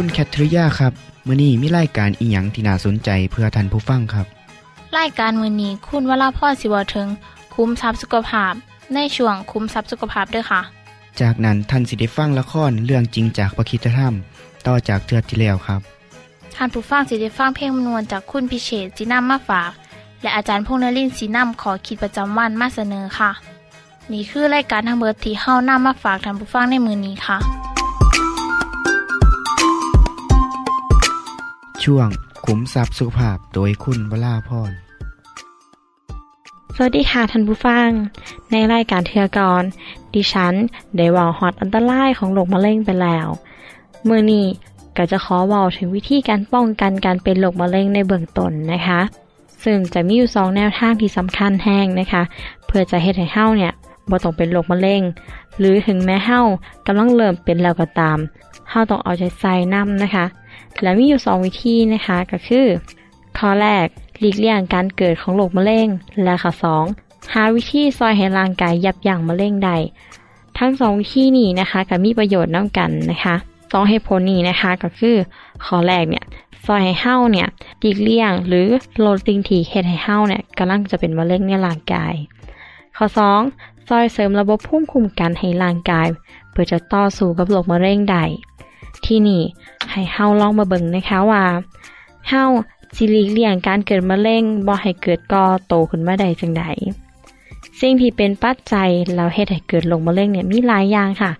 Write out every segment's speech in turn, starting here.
คุณแคทริยาครับมื้อนี้มีรายการอีหยังที่น่าสนใจเพื่อท่านผู้ฟังครับรายการมือนี้คุณวราพ่อสิวถึงคุ้มทรัพย์สุขภาพ ในช่วงคุ้มทรัพย์สุขภาพด้วยค่ะ จากนั้นท่านสิได้ฟังละครเรื่องจริงจากประคีตธรรม ต่อจากเทือกที่แล้วครับท่านผู้ฟังสิได้ฟังเพลงมนวนจากคุณพิเชษจีนัมมาฝาก และอาจารย์พงษ์นรินทร์สีนัมขอขีดประจำวันมาเสนอค่ะ นี่คือรายการทางเบอร์ที่เฮ้านํมาฝากท่านผู้ฟังในมือนี้ค่ะ ช่วงขุมทรัพย์สุขภาพโดยคุณวราพรสวัสดีค่ะท่านผู้ฟัง ในรายการเทือกร ดิฉันได้ว่าฮอตอันตรายของโรคมะเร็งไปแล้วเมื่อนี้ก็จะขอว่าถึงวิธีการป้องกันการเป็นโรคมะเร็งในเบื้องต้นนะคะ ซึ่งจะมีอยู่สองแนวทางที่สำคัญแห้งนะคะ เพื่อจะเฮ็ดให้เฮาเนี่ยบ่ต้องเป็นโรคมะเร็ง หรือถึงแม้เฮากำลังเริ่มเป็นแล้วก็ตามเฮาต้องเอาใจใส่นํนะคะ และมีอยู่สองวิธีนะคะ ก็คือ ข้อแรกหลีกเลี่ยงการเกิดของโรคมะเร็ง และข้อ2หาวิธีซอยให้ร่างกายยับยั้งมะเร็งได้ทั้งสองวิธีนี้นะคะก็มีประโยชน์น้ากันนะคะสองเหตุผลนี้นะคะก็คือข้อแรกเนี่ยซอยให้เฮาเนี่ยหลีกเลี่ยง หรือลดสิ่งที่เฮ็ดให้เฮาเนี่ยกำลังจะเป็นมะเร็งในร่างกาย ข้อ 2 ซอยเสริมระบบภูมิคุ้มกันให้ร่างกาย เพื่อจะต่อสู้กับโรคมะเร็งได้ ที่นี่ให้เฮาลองมาเบิ่งนะคะว่าเฮาสิหลีกเลี่ยงการเกิดมะเร็งบ่ให้เกิดก่อโตขึ้นมาได้จังไดสิ่งที่เป็นปัจจัยแล้วเฮ็ดให้เกิดโรคมะเร็งเนี่ยมีหลายอย่างค่ะ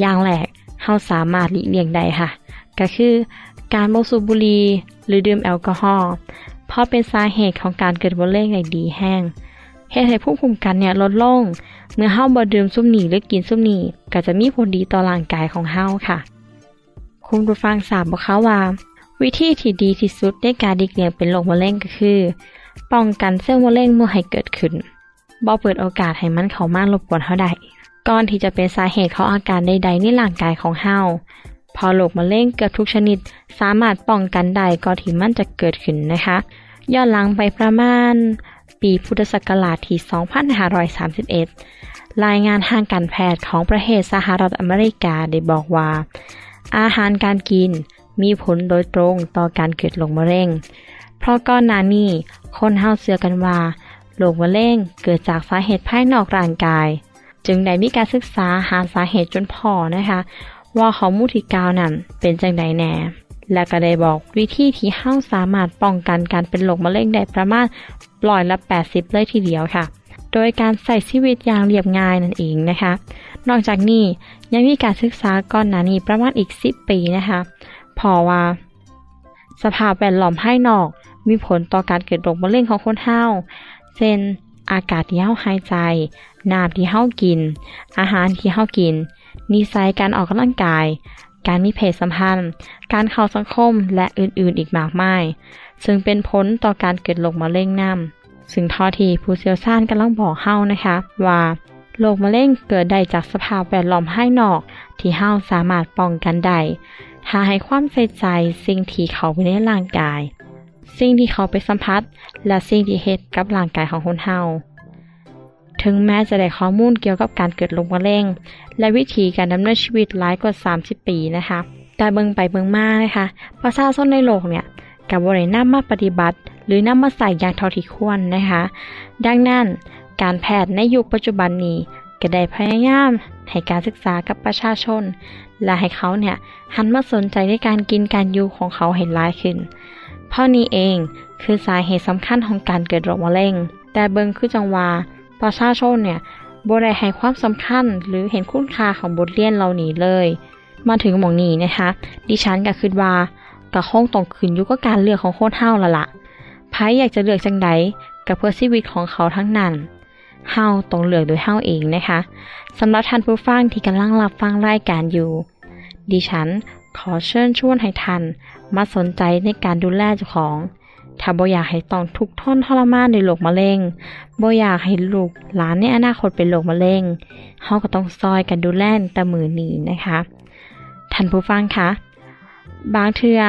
อย่างแรกเฮาสามารถหลีกเลี่ยงได้ค่ะ ก็คือ การบ่สูบบุหรี่หรือดื่มแอลกอฮอล์เพราะเป็นสาเหตุของการเกิดมะเร็งได้ดีแห้งเฮ็ดให้ภูมิคุ้มกันเนี่ยลดลง เมื่อเฮาบ่ดื่มซุมนี้หรือกินซุมนี้ก็จะมีผลดีต่อร่างกายของเฮาค่ะ คุณผู้ฟังทราบบ่คะว่า วิธีที่ดีที่สุดในการหลีกเลี่ยงเป็นโรคมะเร็งก็คือ ป้องกันเซลล์มะเร็งเมื่อให้เกิดขึ้นบ่เปิดโอกาสให้มันเข้ามารบกวนเฮาได้ก่อนที่จะเป็นสาเหตุของอาการใด ๆ ในร่างกายของเฮาพอโรคมะเร็งเกือบทุกชนิด สามารถป้องกันได้ก่อนที่มันจะเกิดขึ้นนะคะย้อนหลังไปประมาณ ปีพุทธศักราชที่ 2531 รายงานทางการแพทย์ของประเทศสหรัฐอเมริกาได้บอกว่า อาหารการกินมีผลโดยตรงต่อการเกิดโรคมะเร็ง เพราะก่อนหน้านี้คนเฮาเชื่อกันว่าโรคมะเร็งเกิดจากสาเหตุภายนอกร่างกาย จึงได้มีการศึกษาหาสาเหตุจนพอนะคะ ว่าข้อมูลที่กล่าวนั้นเป็นจังไดแน่และก็ได้บอกวิธีที่เฮาสามารถป้องกันการเป็นโรคมะเร็งได้ประมาณร้อยละ 80 เลยทีเดียวค่ะ โดยการใส่ชีวิตอย่างเรียบง่ายนั่นเองนะคะ นอกจากนี้ยังมีการศึกษาก่อนหน้านี้ประมาณอีก 10 ปีนะคะพอว่า สภาพแวดล้อมภายนอก มีผลต่อการเกิดโรคมะเร็งของคนเฮาเช่นอากาศที่เฮาหายใจ น้ำที่เฮากิน อาหารที่เฮากิน นิสัยการออกกำลังกาย การมีเพศสัมพันธ์ การเข้าสังคม และอื่นๆอีกมากมาย ซึ่งเป็นผลต่อการเกิดโรคมะเร็งนํซึ่งทอทีผู้เชี่ยวชาญกำลังบอกเฮานะคะ ว่า โรคมะเร็งเกิดได้จากสภาพแวดล้อมภายนอก ที่เฮาสามารถป้องกันได้ ถ้าให้ความใส่ใจสิ่งที่เขาไปในร่างกาย สิ่งที่เขาไปสัมผัส และสิ่งที่เฮ็ดกับร่างกายของคนเฮาถึงแม้จะได้ข้อมูลเกี่ยวกับการเกิดโรคมะเร็ง และวิธีการดำเนินชีวิตหลายกว่า 30 ปีนะคะแต่เบิงไปเบิงมานะคะประชาชนในโลกเนี่ยกับบ่ได้ำมาปฏิบัติ หรือนำมาใส่อย่างเท่าที่ควรนะคะ ดังนั้น การแพทย์ในยุคปัจจุบันนี้ก็ได้พยายามให้การศึกษากับประชาชน และให้เขาเนี่ยหันมาสนใจในการกินการอยู่ของเขาเห็นร้ายขึ้น เพราะนี้เองคือสาเหตุสำคัญของการเกิดโรคมะเร็ง แต่เบิงคือจังว่าประชาชนเนี่ยบ่ได้ให้ความสำคัญหรือเห็นคุณค่าของบทเรียนเหล่านี้เลย มาถึงหมองนี้นะคะ ดิฉันก็คิดว่าก็คงต้องขึ้นอยู่กับการเลือกของคนเฮาละละ่ะไผอยากจะเลือกจังไดก็เพื่อชีวิตของเขาทั้งนั้น เฮาต้องเลือกโดยเฮาเองนะคะสำหรับท่านผู้ฟังที่กำลังรับฟังรายการอยู่ ดิฉันขอเชิญชวนให้ท่านมาสนใจในการดูแลเจ้าของ ถ้าบ่อยากให้ต้องทุกข์ทนทรมานในโรคมะเร็งบ่อยากให้ลูกหลานในอนาคตเป็นโรคมะเร็งเฮาก็ต้องซอยกันดูแลแต่มือนี้นะคะท่านผู้ฟังคะบางเทือ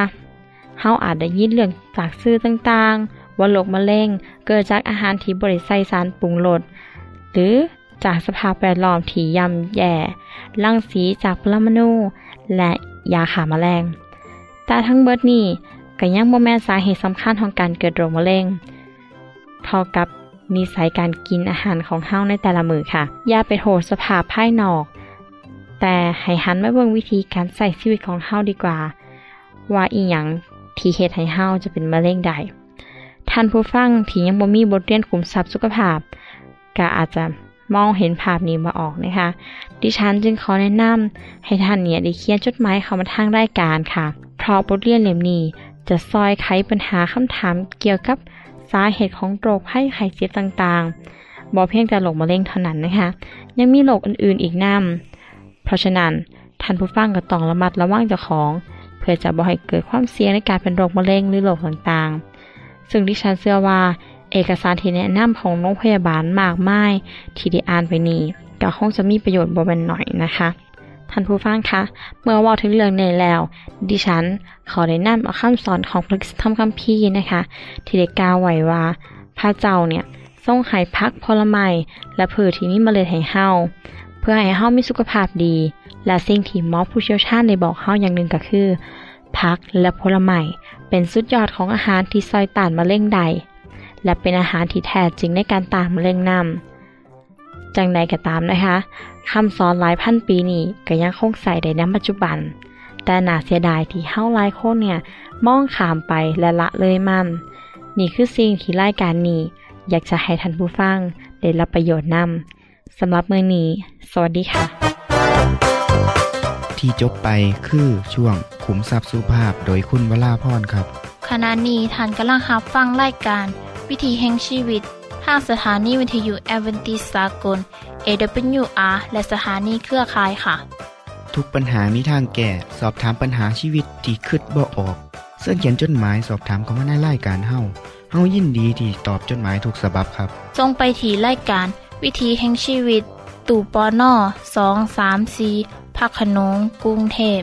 เฮาอาจได้ยินเรื่องจากสื่อต่างๆว่าโรคมะเร็งเกิดจากอาหารที่บริใส่สารปรุงรส หรือจากสภาพแวดล้อมที่ย่ำแย่รังสีจากปรมาณูและยาฆ่าแมลง แต่ทั้งเบิดนี้ก็ยังบ่แม่นสาเหตุสำคัญของการเกิดโรคมะเร็งเท่ากับนิสัยการกินอาหารของเฮาในแต่ละมือค่ะ อย่าไปโทษสภาพภายนอก แต่ให้หันมาเบิ่งวิธีการใส่ชีวิตของเฮาดีกว่า ว่าอีหยังที่เฮ็ดให้เฮาจะเป็นมะเร็งได้ท่านผู้ฟังที่ยังบ่มีบทเรียนขุมทรัพย์สุขภาพ ก็อาจจะมองเห็นภาพนี้มาออกนะคะ ดิฉันจึงขอแนะนำให้ท่านเนี่ยได้เขียนจดหมายเข้ามาทางรายการค่ะ เพราะบทเรียนเล่มนี้จะซอยไขปัญหาคำถามเกี่ยวกับสาเหตุของโรคไข้ไข้เจ็บต่างๆบ่เพียงแต่โรคมะเร็งเท่านั้นนะคะ ยังมีโรคอื่นๆอีกนำเพราะฉะนั้นท่านผู้ฟังก็ต้องระมัดระวังเจ้าของ เพื่อจะบ่ให้เกิดความเสี่ยงในการเป็นโรคมะเร็งหรือโรคต่างๆ ซึ่งดิฉันเชื่อว่า เอกสารที่แนะนำของโรงพยาบาลมากมายที่ได้อ่านไปนี้ก็คงจะมีประโยชน์บ่เป็นหน่อยนะคะท่านผู้ฟังคะ เมื่อว่าถึงเรื่องนี้แล้ว ดิฉันขอได้นำเอาคำสอนของพระธรรมคัมภีร์นะคะ ที่ได้กล่าวไว้ว่า พระเจ้าเนี่ยทรงให้พักผลไม้และพืชที่มีเมล็ดให้เฮาเพื่อให้เฮามีสุขภาพดี และสิ่งที่หมอผู้เชี่ยวชาญได้บอกเฮาอย่างหนึ่งก็คือ พักและผลไม้เป็นสุดยอดของอาหารที่ซอยต้านมะเร็งได้ และเป็นอาหารที่แท้จริงในการต้านมะเร็งนำจังใดก็ตามนะคะคำสอนหลายพันปีนี้ก็ยังคงใส่ได้ในปัจจุบัน แต่น่าเสียดายที่เฮาหลายคนเนี่ยมองขามไปและละเลยมัน นี่คือสิ่งที่รายการนี้ อยากจะให้ท่านผู้ฟังได้รับประโยชน์นำสำหรับมื้อนี้ สวัสดีค่ะ ที่จบไปคือช่วงขุมทรัพย์สุภาพโดยคุณวราพรครับขณะนี้ท่านกำลังรับฟังรายการ วิถีแห่งชีวิตทางสถานีวิทยุแอเวนติสากล AWR และสถานีเครือข่ายค่ะ ทุกปัญหามีทางแก้ สอบถามปัญหาชีวิตที่คืดบ่ออก เสื้อเขียนจดหมายสอบถามเขามาในรายการเฮาเฮายินดีที่ตอบจดหมายถูกสาบบครับจงไปที่รายการ วิถีแห่งชีวิต ตู่ปอน่อสองสามสีพักขนงกรุงเทพ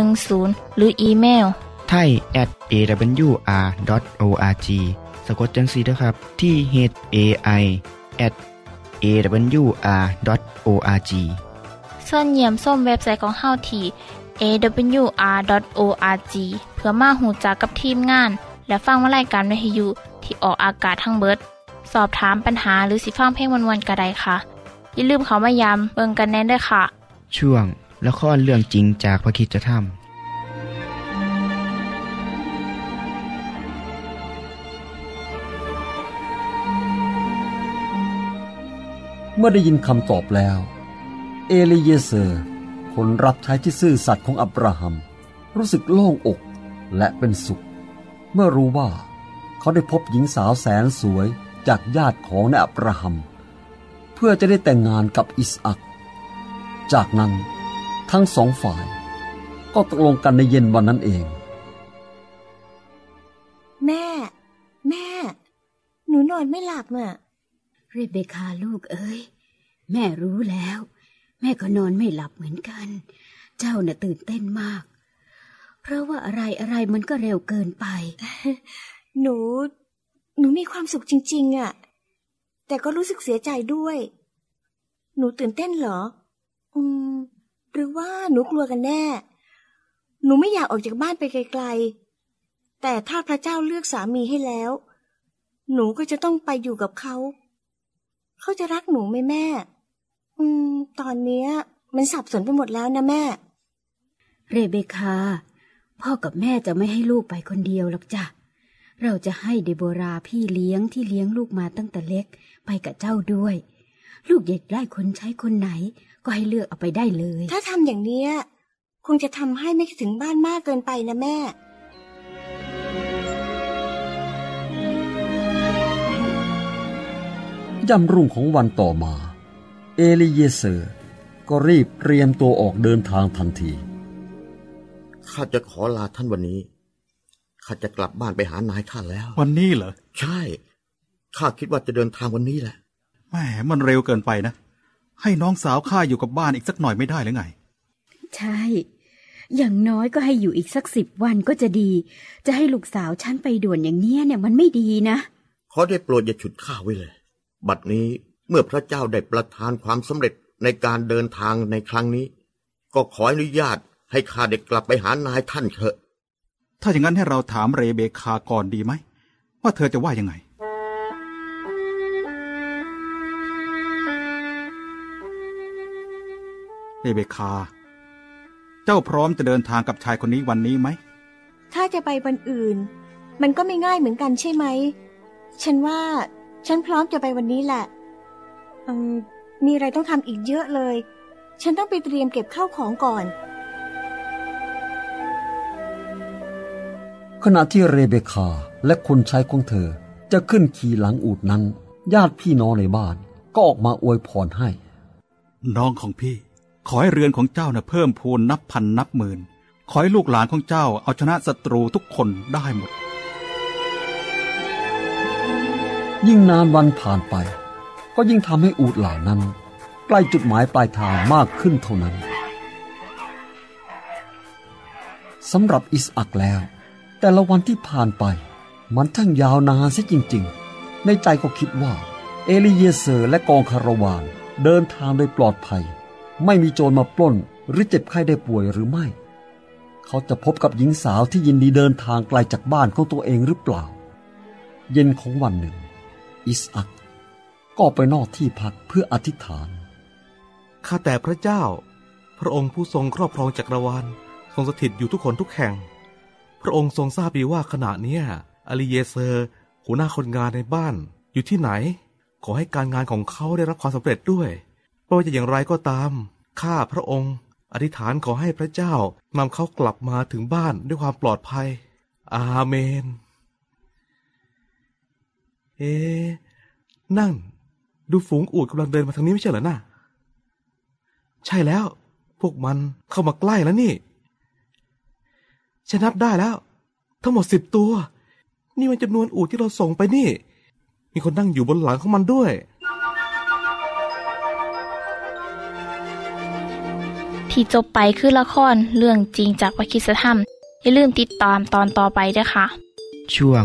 10110 หรืออีเมล ไทย at awr.org สะกดจังสีนะครับ ที่ h a i at awr.org ส่วนเยี่ยมส้มเว็บไซต์ของเฮาที่ awr.org เพื่อมาหูจักกับทีมงาน และฟังวารายการวิทยุที่ออกอากาศทั้งเบิด สอบถามปัญหาหรือสิฟังเพลงวันๆกระไดค่ะ อย่าลืมเขามายามเบิงกันแน่นด้วยค่ะ ช่วงละครเรื่องจริงจากพระคิดจะทำ เมื่อได้ยินคำตอบแล้ว เอลีเยเซอร์ คนรับใช้ที่ซื่อสัตย์ของอับราฮัม รู้สึกโล่งอกและเป็นสุข เมื่อรู้ว่าเขาได้พบหญิงสาวแสนสวยจากญาติของนายอับราฮัม เพื่อจะได้แต่งงานกับอิสอัก จากนั้นทั้งสองฝ่าย ก็ตกลงกันในเย็นวันนั้นเอง แม่ แม่ หนูนอนไม่หลับอะ เรเบคาลูกเอ้ย แม่รู้แล้ว แม่ก็นอนไม่หลับเหมือนกัน เจ้าน่ะตื่นเต้นมาก เพราะว่าอะไรอะไรมันก็เร็วเกินไป หนู หนูมีความสุขจริง ๆอะ แต่ก็รู้สึกเสียใจด้วย หนูตื่นเต้นเหรอ อืม หรือว่าหนูกลัวกันแน่ หนูไม่อยากออกจากบ้านไปไกลๆ แต่ถ้าพระเจ้าเลือกสามีให้แล้ว หนูก็จะต้องไปอยู่กับเขา เขาจะรักหนูไหมแม่ อืม ตอนเนี้ย มันสับสนไปหมดแล้วนะแม่ เรเบคา พ่อกับแม่จะไม่ให้ลูกไปคนเดียวหรอกจ้ะ เราจะให้เดโบราพี่เลี้ยงที่เลี้ยงลูกมาตั้งแต่เล็ก ไปกับเจ้าด้วย ลูกอยากได้คนใช้คนไหน ก็ให้เลือกเอาไปได้เลย ถ้าทำอย่างเนี้ยคงจะทำให้ไม่คิดถึงบ้านมากเกินไปนะแม่ ย่ำรุ่งของวันต่อมา เอลีเยเซอร์ ก็รีบเตรียมตัวออกเดินทางทันที ข้าจะขอลาท่านวันนี้ ข้าจะกลับบ้านไปหานายข้าแล้ว วันนี้เหรอ ใช่ ข้าคิดว่าจะเดินทางวันนี้แหละ แหม มันเร็วเกินไปนะ ให้น้องสาวข้าอยู่กับบ้านอีกสักหน่อยไม่ได้หรือไง ใช่ อย่างน้อยก็ให้อยู่อีกสักสิบวันก็จะดี จะให้ลูกสาวฉันไปด่วนอย่างเนี้ยเนี่ยมันไม่ดีนะขอได้โปรดอย่าฉุดข้าไว้เลย บัดนี้เมื่อพระเจ้าได้ประทานความสำเร็จในการเดินทางในครั้งนี้ ก็ขออนุญาตให้ข้าได้กลับไปหานายท่านเถอะ ถ้าอย่างนั้นให้เราถามเรเบคาก่อนดีไหม ว่าเธอจะว่ายังไง เรเบคา เจ้าพร้อมจะเดินทางกับชายคนนี้วันนี้ไหม ถ้าจะไปวันอื่น มันก็ไม่ง่ายเหมือนกันใช่ไหม ฉันว่า ฉันพร้อมจะไปวันนี้แหละอืมมีอะไรต้องทำอีกเยอะเลย ฉันต้องไปเตรียมเก็บข้าวของก่อน ขณะที่เรเบคาและคนใช้ของเธอ จะขึ้นขี่หลังอูดนั้น ญาติพี่น้องในบ้านก็ออกมาอวยพรให้ น้องของพี่ ขอให้เรือนของเจ้าน่ะเพิ่มพูนนับพันนับหมื่น ขอให้ลูกหลานของเจ้าเอาชนะศัตรูทุกคนได้หมด ยิ่งนานวันผ่านไป ก็ยิ่งทำให้อูดเหล่านั้น ใกล้จุดหมายปลายทางมากขึ้นเท่านั้นสำหรับอิสอักแล้ว แต่ละวันที่ผ่านไป มันทั้งยาวนานเสียจริง ๆ ในใจก็คิดว่า เอลีเยเซอร์และกองคาราวานเดินทางโดยปลอดภัย ไม่มีโจรมาปล้นหรือเจ็บไข้ได้ป่วยหรือไม่ เขาจะพบกับหญิงสาวที่ยินดีเดินทางไกลจากบ้านของตัวเองหรือเปล่า เย็นของวันหนึ่ง อิสอักก็ไปนอกที่พักเพื่ออธิษฐาน ข้าแต่พระเจ้า พระองค์ผู้ทรงครอบครองจักรวาลทรงสถิตอยู่ทุกคนทุกแห่ง พระองค์ทรงทราบดีว่าขณะเนี้ยอลิเยเซอร์หัวหน้าคนงานในบ้านอยู่ที่ไหน ขอให้การงานของเขาได้รับความสำเร็จด้วยไม่ว่าจะอย่างไรก็ตาม ข้าพระองค์ อธิษฐานขอให้พระเจ้านำเขากลับมาถึงบ้านด้วยความปลอดภัย อาเมน เอ๊ะนั่นดูฝูงอูดกำลังเดินมาทางนี้ไม่ใช่เหรอน่ะ ใช่แล้ว พวกมันเข้ามาใกล้แล้วนี่ ฉันนับได้แล้ว ทั้งหมดสิบตัว นี่มันจำนวนอูดที่เราส่งไปนี่ มีคนนั่งอยู่บนหลังของมันด้วยที่จบไปคือละครเรื่องจริงจากวิคิสธรรม อย่าลืมติดตามตอนต่อไปด้วยค่ะ ช่วง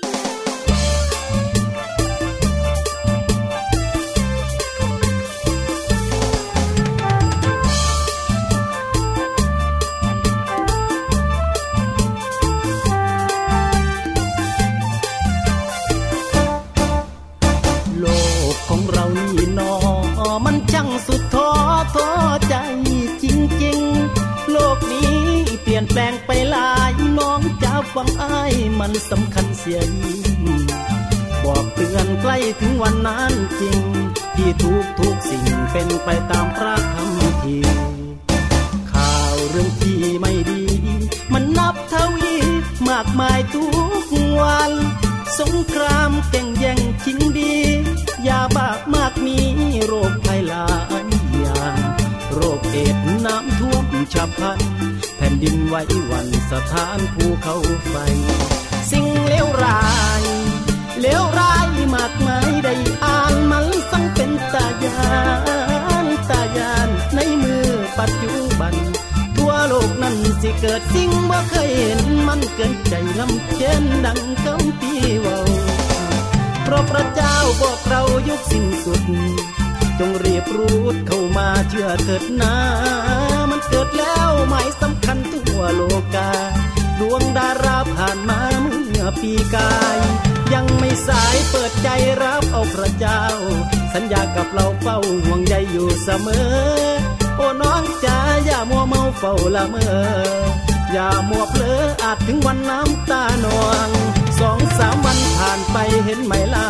มันสำคัญเสียยิ่งบอกเตือนใกล้ถึงวันนั้นจริง ที่ทุกทุกสิ่งเป็นไปตามพระคำทีข่าวเรื่องที่ไม่ดี มันนับเทวีมากมายทุกวัน สงครามแก่งแย่งชิงดียาบ้ามากมีโรคภัยหลายอย่างโรคเอดน้ำท่วมฉับพลันแผ่นดินไหวหวันสถานภูเขาไฟ สิ่งเลวร้ายเลวร้ายมากมายได้อ่านมันสังเป็นตายานตายานในมือปัจจุบัน ทั่วโลกนั้นสิเกิดสิ่งบ่เคยเห็นมันเกินใจลำเช่นดังคำปีเว้าเพราะพระเจ้าบอกเรายุคสิ้นสุด จงเรียบรูดเข้ามาเชื่อเกิดนามันเกิดแล้วหมายสำคัญทั่วโลกาดวงดาราผ่านมาเมื่ อปีกาย ยังไม่สายเปิดใจรับเอาพระเจ้า สัญญากับเราเฝ้าห่วงใยอยู่เสมอ โอ้น้องจ๋าอย่ามัวเมาเฝ้าละเมอ อย่ามัวเพลออาจถึงวันน้ำตาหนองสองสามวันผ่านไปเห็นไหมเล่า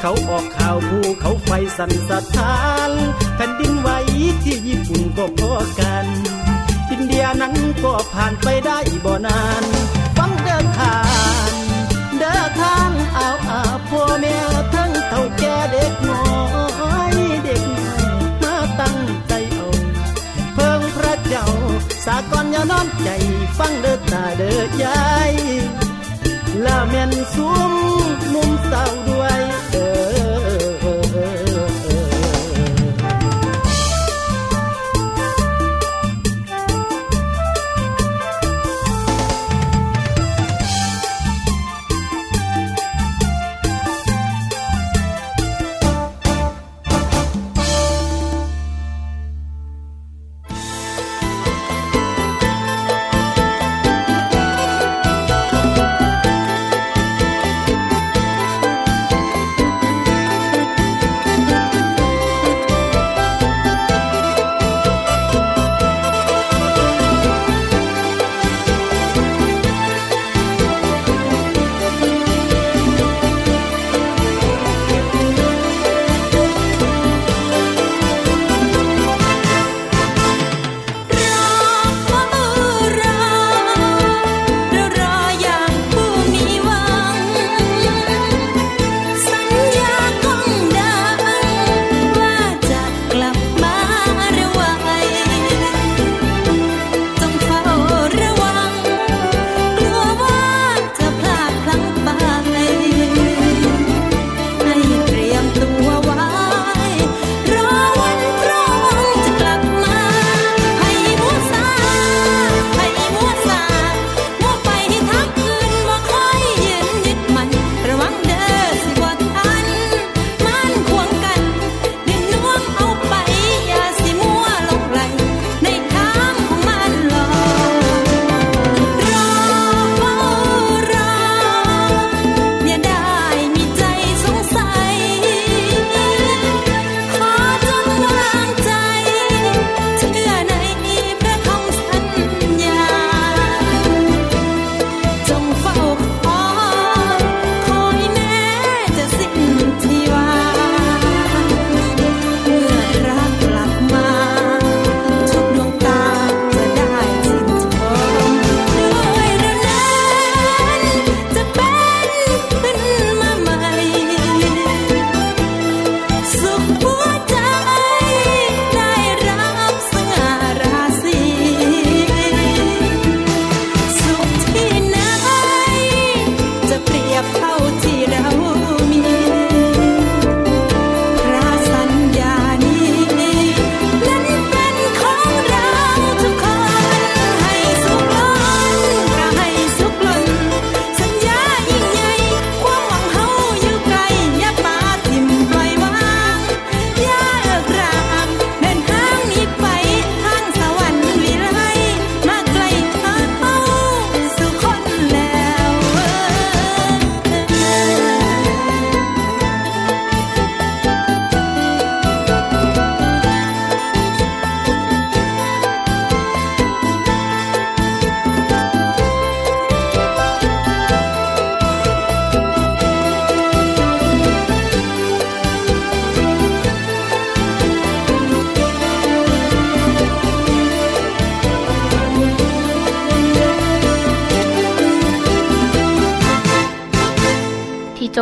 เขาออกข่าวภูเขาไฟสั่นสะท้านแผ่นดินไหวที่ญี่ปุ่นก็พอกันอินเดียนั้นก็ผ่านไปได้บ่นาน ทานเดินทางเอาอาพ่อแม่ทั้งเท่าแก่เด็กน้อยเด็กน้อยมาตั้งใจเอาเพิ่งพระเจ้าสากลอย่าน้อมใจฟังเดินตาเดินยายละแม่นสุมมุมเศร้าด้วย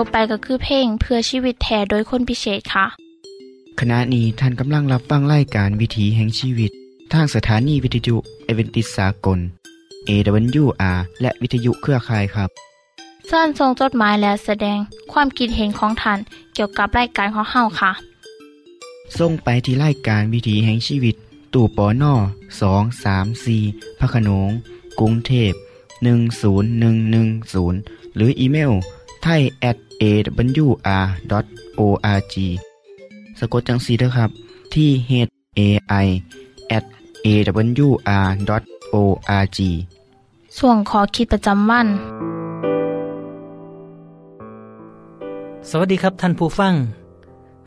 บไปก็คือเพลงเพื่อชีวิตแทนโดยคนพิเศษค่ะ ขณะนี้ท่านกำลังรับฟังไล่การวิถีแห่งชีวิต ทางสถานีวิทยุเอเวนติสากล AWR และวิทยุเครือข่ายครับเส้นทรงจดหมายและแสดงความคิดเห็นของท่านเกี่ยวกับรายการของเฮาค่ะส่งไปที่ไล่การวิถีแห่งชีวิต ตู่ปอน่อสองสามสีพระโขนงกรุงเทพ10110 หรืออีเมลไทย at awr.org สะกดจังสีด้วยครับที่ h a i at awr.org ส่วนขอคิดประจำวัน สวัสดีครับท่านผู้ฟัง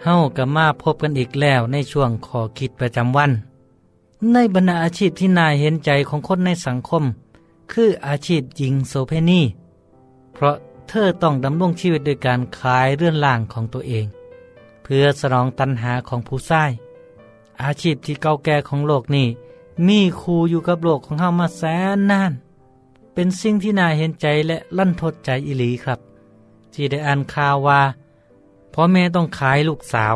เฮากับมาพบกันอีกแล้วในช่วงขอคิดประจำวัน ในบรรดาอาชีพที่นายเห็นใจของคนในสังคม คืออาชีพหญิงโสเพณีเพราะ เธอต้องดำรงชีวิตโดยการขายเรื่อนล่างของตัวเอง เพื่อสนองตัณหาของผู้ชาย อาชีพที่เก่าแก่ของโลกนี้ มีครูอยู่กับโลกของเฮามาแสนนาน เป็นสิ่งที่น่าเห็นใจและลั่นทดใจอิลีครับ ที่ได้อ่านข่าวว่าพ่อแม่ต้องขายลูกสาว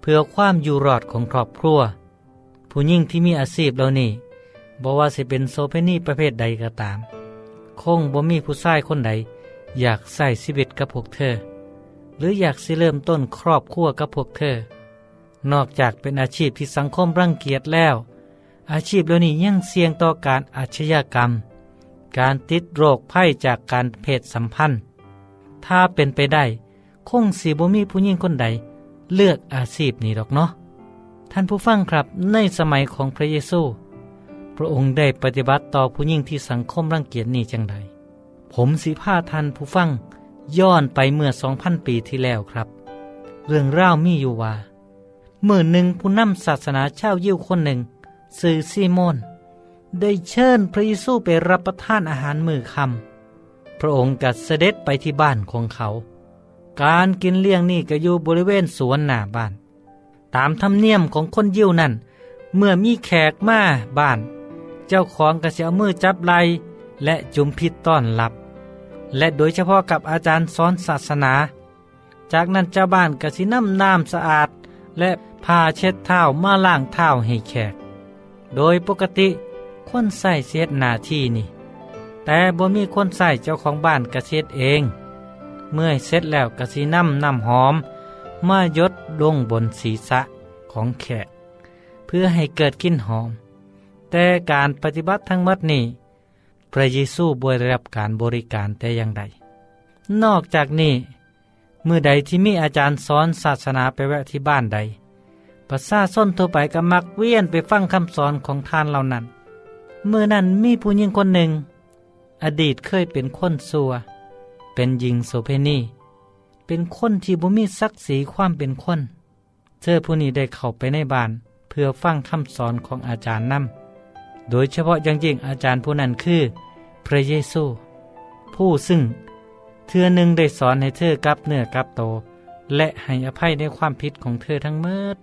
เพื่อความอยู่รอดของครอบครัว ผู้หญิงที่มีอาชีพเหล่านี้บอกว่าสิเป็นโซเพนี่ประเภทใดก็ตาม คงบ่มีผู้ชายคนใด อยากใส่ชีวิตกับพวกเธอ หรืออยากสิเริ่มต้นครอบครัวกับพวกเธอ นอกจากเป็นอาชีพที่สังคมรังเกียจแล้ว อาชีพเหล่านี้ยังเสี่ยงต่อการอาชญากรรม การติดโรคภัยจากการเพศสัมพันธ์ ถ้าเป็นไปได้ คงสีบ่มีผู้หญิงคนใด เลือกอาชีพนี้หรอกเนาะท่านผู้ฟังครับในสมัยของพระเยซู พระองค์ได้ปฏิบัติต่อผู้หญิงที่สังคมรังเกียจนี้จังใด ผมสิพาท่านผู้ฟัง ย้อนไปเมื่อสองพันปีที่แล้วครับ เรื่องร่ามีอยู่ว่าเมื่อหนึ่งผู้นำศาสนาชาวยิวคนหนึ่งซื่อซีโมนได้เชิญพระเยซูไปรับประทานอาหารมือคำพระองค์กัดเสด็จไปที่บ้านของเขา การกินเลี้ยงนี่ก็อยู่บริเวณสวนหน้าบ้าน ตามธรรมเนียมของคนยิวนั่น เมื่อมีแขกมาบ้าน เจ้าของก็จะเอามือจับไหลและจุมพิษต้อนรับ และโดยเฉพาะกับอาจารย์สอนศาสนา จากนั้นเจ้าบ้านก็สิน้ำน้ำสะอาด และผ้าเช็ดเท้ามาล้างเท้าให้แขก โดยปกติคนใส่เสียดหน้าที่นี่ แต่บ่มีคนใส่เจ้าของบ้านกระเช็ดเอง เมื่อเสร็จแล้วกระสีน้ำน้ำหอม มายดลงบนศีรษะของแขก เพื่อให้เกิดกลิ่นหอม แต่การปฏิบัติทั้งหมดนี้ พระเยซูบได้รับการบริการแต่อย่างใด นอกจากนี้เมื่อใดที่มีอาจารย์สอนศาสนาไปแวะที่บ้านใดประชาชนทั่วไปก็มักเวียนไปฟังคำสอนของท่านเหล่านั้น เมื่อนั้นมีผู้หญิงคนหนึ่ง อดีตเคยเป็นคนซัว เป็นหญิงโสเพณีเป็นคนที่บ่มีศักดิ์ศรีความเป็นคน เธอผู้นี้ได้เข้าไปในบ้าน เพื่อฟังคำสอนของอาจารย์นำ โดยเฉพาะอย่างยิ่งอาจารย์ผู้นั้นคือ พระเยซู ผู้ซึ่งเธอหนึ่งได้สอนให้เธอกลับเนื้อกลับโต และให้อภัยในความผิดของเธอทั้งเมิด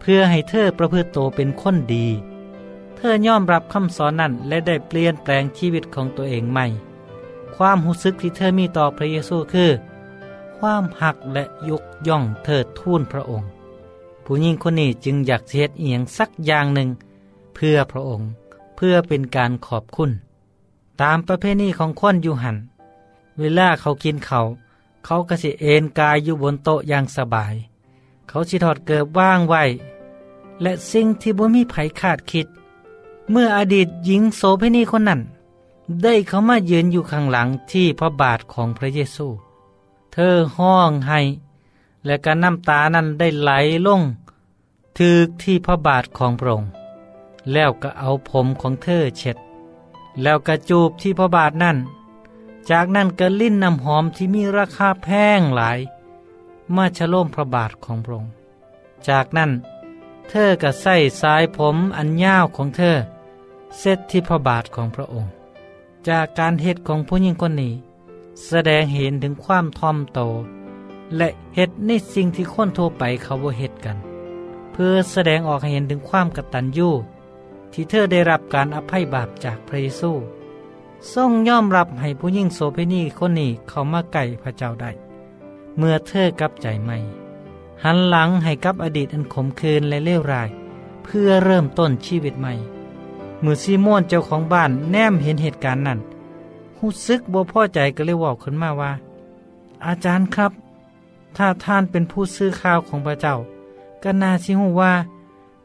เพื่อให้เธอประพฤติโตเป็นคนดี เธอยอมรับคำสอนนั้นและได้เปลี่ยนแปลงชีวิตของตัวเองใหม่ ความรู้สึกที่เธอมีต่อพระเยซูคือ ความหักและยกย่องเทิดทูนพระองค์ ผู้หญิงคนนี้จึงอยากเสียดเอียงสักอย่างหนึ่ง เพื่อพระองค์ พื่อเป็นการขอบคุณ ตามประเพณีของคนอยู่หัน เวลาเขากินเขา เขาก็สิเอนกายอยู่บนโต๊ะอย่างสบาย เขาสิถอดเกิบว่างไว้ และสิ่งที่บ่มีไผคาดคิด เมื่ออดีตหญิงโสเภณีคนนั้น ได้เขามายืนอยู่ข้างหลังที่พระบาทของพระเยซู เธอห้องให้ และการน้ำตานั้นได้ไหลลงถึกที่พระบาทของพระองค์ แล้วก็เอาผมของเธอเช็ด แล้วก็จูบที่พระบาทนั่น จากนั้นก็ลิ้นน้ำหอมที่มีราคาแพงหลาย มาชโลมพระบาทของพระองค์ จากนั้นเธอก็ใส่สายผมอันยาวของเธอเซตที่พระบาทของพระองค์ จากการเหตุของผู้หญิงคนนี้ แสดงเห็นถึงความทอมโต และเหตุในสิ่งที่คนทั่วไปเขาบ่เหตุกัน เพื่อแสดงออกให้เห็นถึงความกตัญญู ที่เธอได้รับการอภัยบาปจากพระเยซูทรงยอมรับให้ผู้หญิงโสเภณีคนนี้เข้ามาใกล้พระเจ้าได้ เมื่อเธอกลับใจใหม่ หันหลังให้กับอดีตอันขมขื่นและเลวร้าย เพื่อเริ่มต้นชีวิตใหม่เมื่อซีโมนเจ้าของบ้านแนมเห็นเหตุการณ์นั้นหูซึกบ่พอใจก็เลยบอกขึ้นมาว่า อาจารย์ครับ ถ้าท่านเป็นผู้ซื้อข้าวของพระเจ้าก็น่าสิหูว่า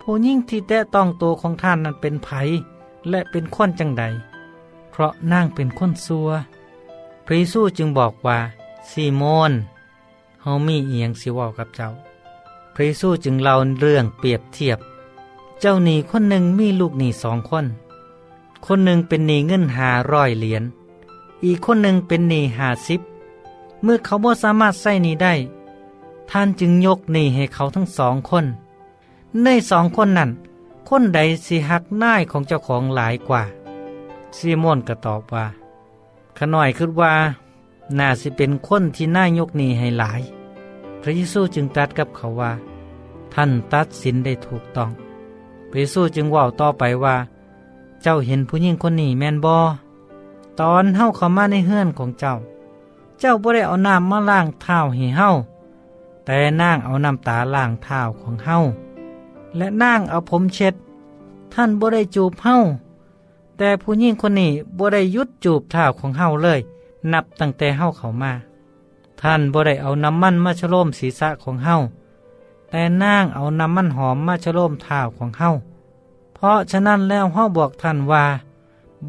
ผู้ยิ่งที่แตะต้องตัวของท่านนั้นเป็นไผและเป็นคนจังใด เพราะนั่งเป็นคนซัว พระเยซูจึงบอกว่าซีโมนเฮามีเอียงสิว้ากับเจ้า พระเยซูจึงเล่าเรื่องเปรียบเทียบ เจ้าหนี้คนหนึ่งมีลูกหนี้สองคน คนหนึ่งเป็นหนี้เงินหาร้อยเหรียญ อีกคนหนึ่งเป็นหนี้หาสิบ เมื่อเขาบ่สามารถใส่หนี้ได้ ท่านจึงยกหนี้ให้เขาทั้งสองคน ในสองคนนั้น คนใดสิหักนายของเจ้าของหลายกว่า ซีโมนก็ตอบว่า ขน่อยคิดว่า น่าสิเป็นคนที่น่ายกหนี้ให้หลาย พระเยซูจึงตรัสกับเขาว่า ท่านตัดสินได้ถูกต้อง พระเยซูจึงว่าต่อไปว่า เจ้าเห็นผู้หญิงคนนี้แม่นบอตอนเฮาเข้ามาในเฮือนของเจ้า เจ้าบ่ได้เอาน้ำมาล้างเท้าให้เฮาแต่นางเอาน้ำตาล้างเท้าของเฮา และนางเอาผมเช็ด ท่านบ่ได้จูบเฮาแต่ผู้หญิงคนนี้บ่ได้ยุดจูบเท้าของเฮาเลย นับตั้งแต่เฮาเข้ามา ท่านบ่ได้เอาน้ำมันมาชโลมศีรษะของเฮาแต่นางเอาน้ำมันหอมมาชโลมเท้าของเฮาเพราะฉะนั้นแล้วเฮาบอกท่านว่า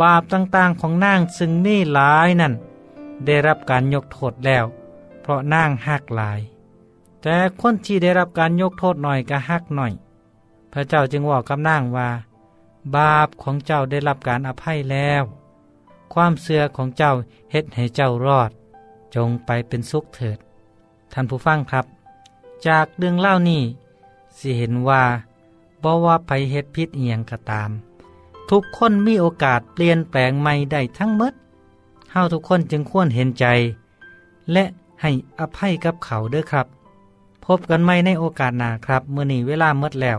บาปต่างๆของนางซึ่งมีหลายนั่น ได้รับการยกโทษแล้ว เพราะนางหักหลาย แต่คนที่ได้รับการยกโทษหน่อยก็หักหน่อย ระเจ้าจึงบอกกับนางว่า บาปของเจ้าได้รับการอภัยแล้ว ความเสื่อของเจ้าเฮ็ดให้เจ้ารอด จงไปเป็นสุขเถิด ท่านผู้ฟังครับ จากเรื่องเล่านี้สิเห็นว่าบ่ว่าไปเฮ็ดพิษเอียงก็ตาม ทุกคนมีโอกาสเปลี่ยนแปลงใหม่ได้ทั้งหมดเฮาทุกคนจึงควรเห็นใจ และให้อภัยกับเขาเด้อครับ พบกันใหม่ในโอกาสหน้าครับเมื่อนี้เวลาเมดแล้ว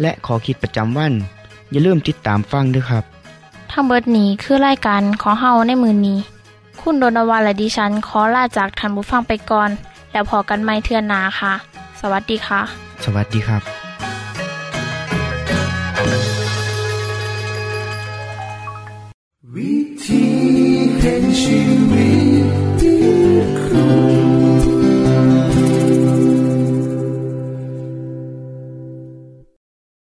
และขอคิดประจำวัน อย่าลืมติดตามฟังด้วยครับทั้งเบิดนี้คือรายการของเฮาในมือนี้ คุณโดนวาและดิฉันขอลาจากทันบุฟังไปก่อน แล้วพอกันไม่เทื่อนนาค่ะ สวัสดีค่ะ สวัสดีครับ วิธีแห่งชีวิต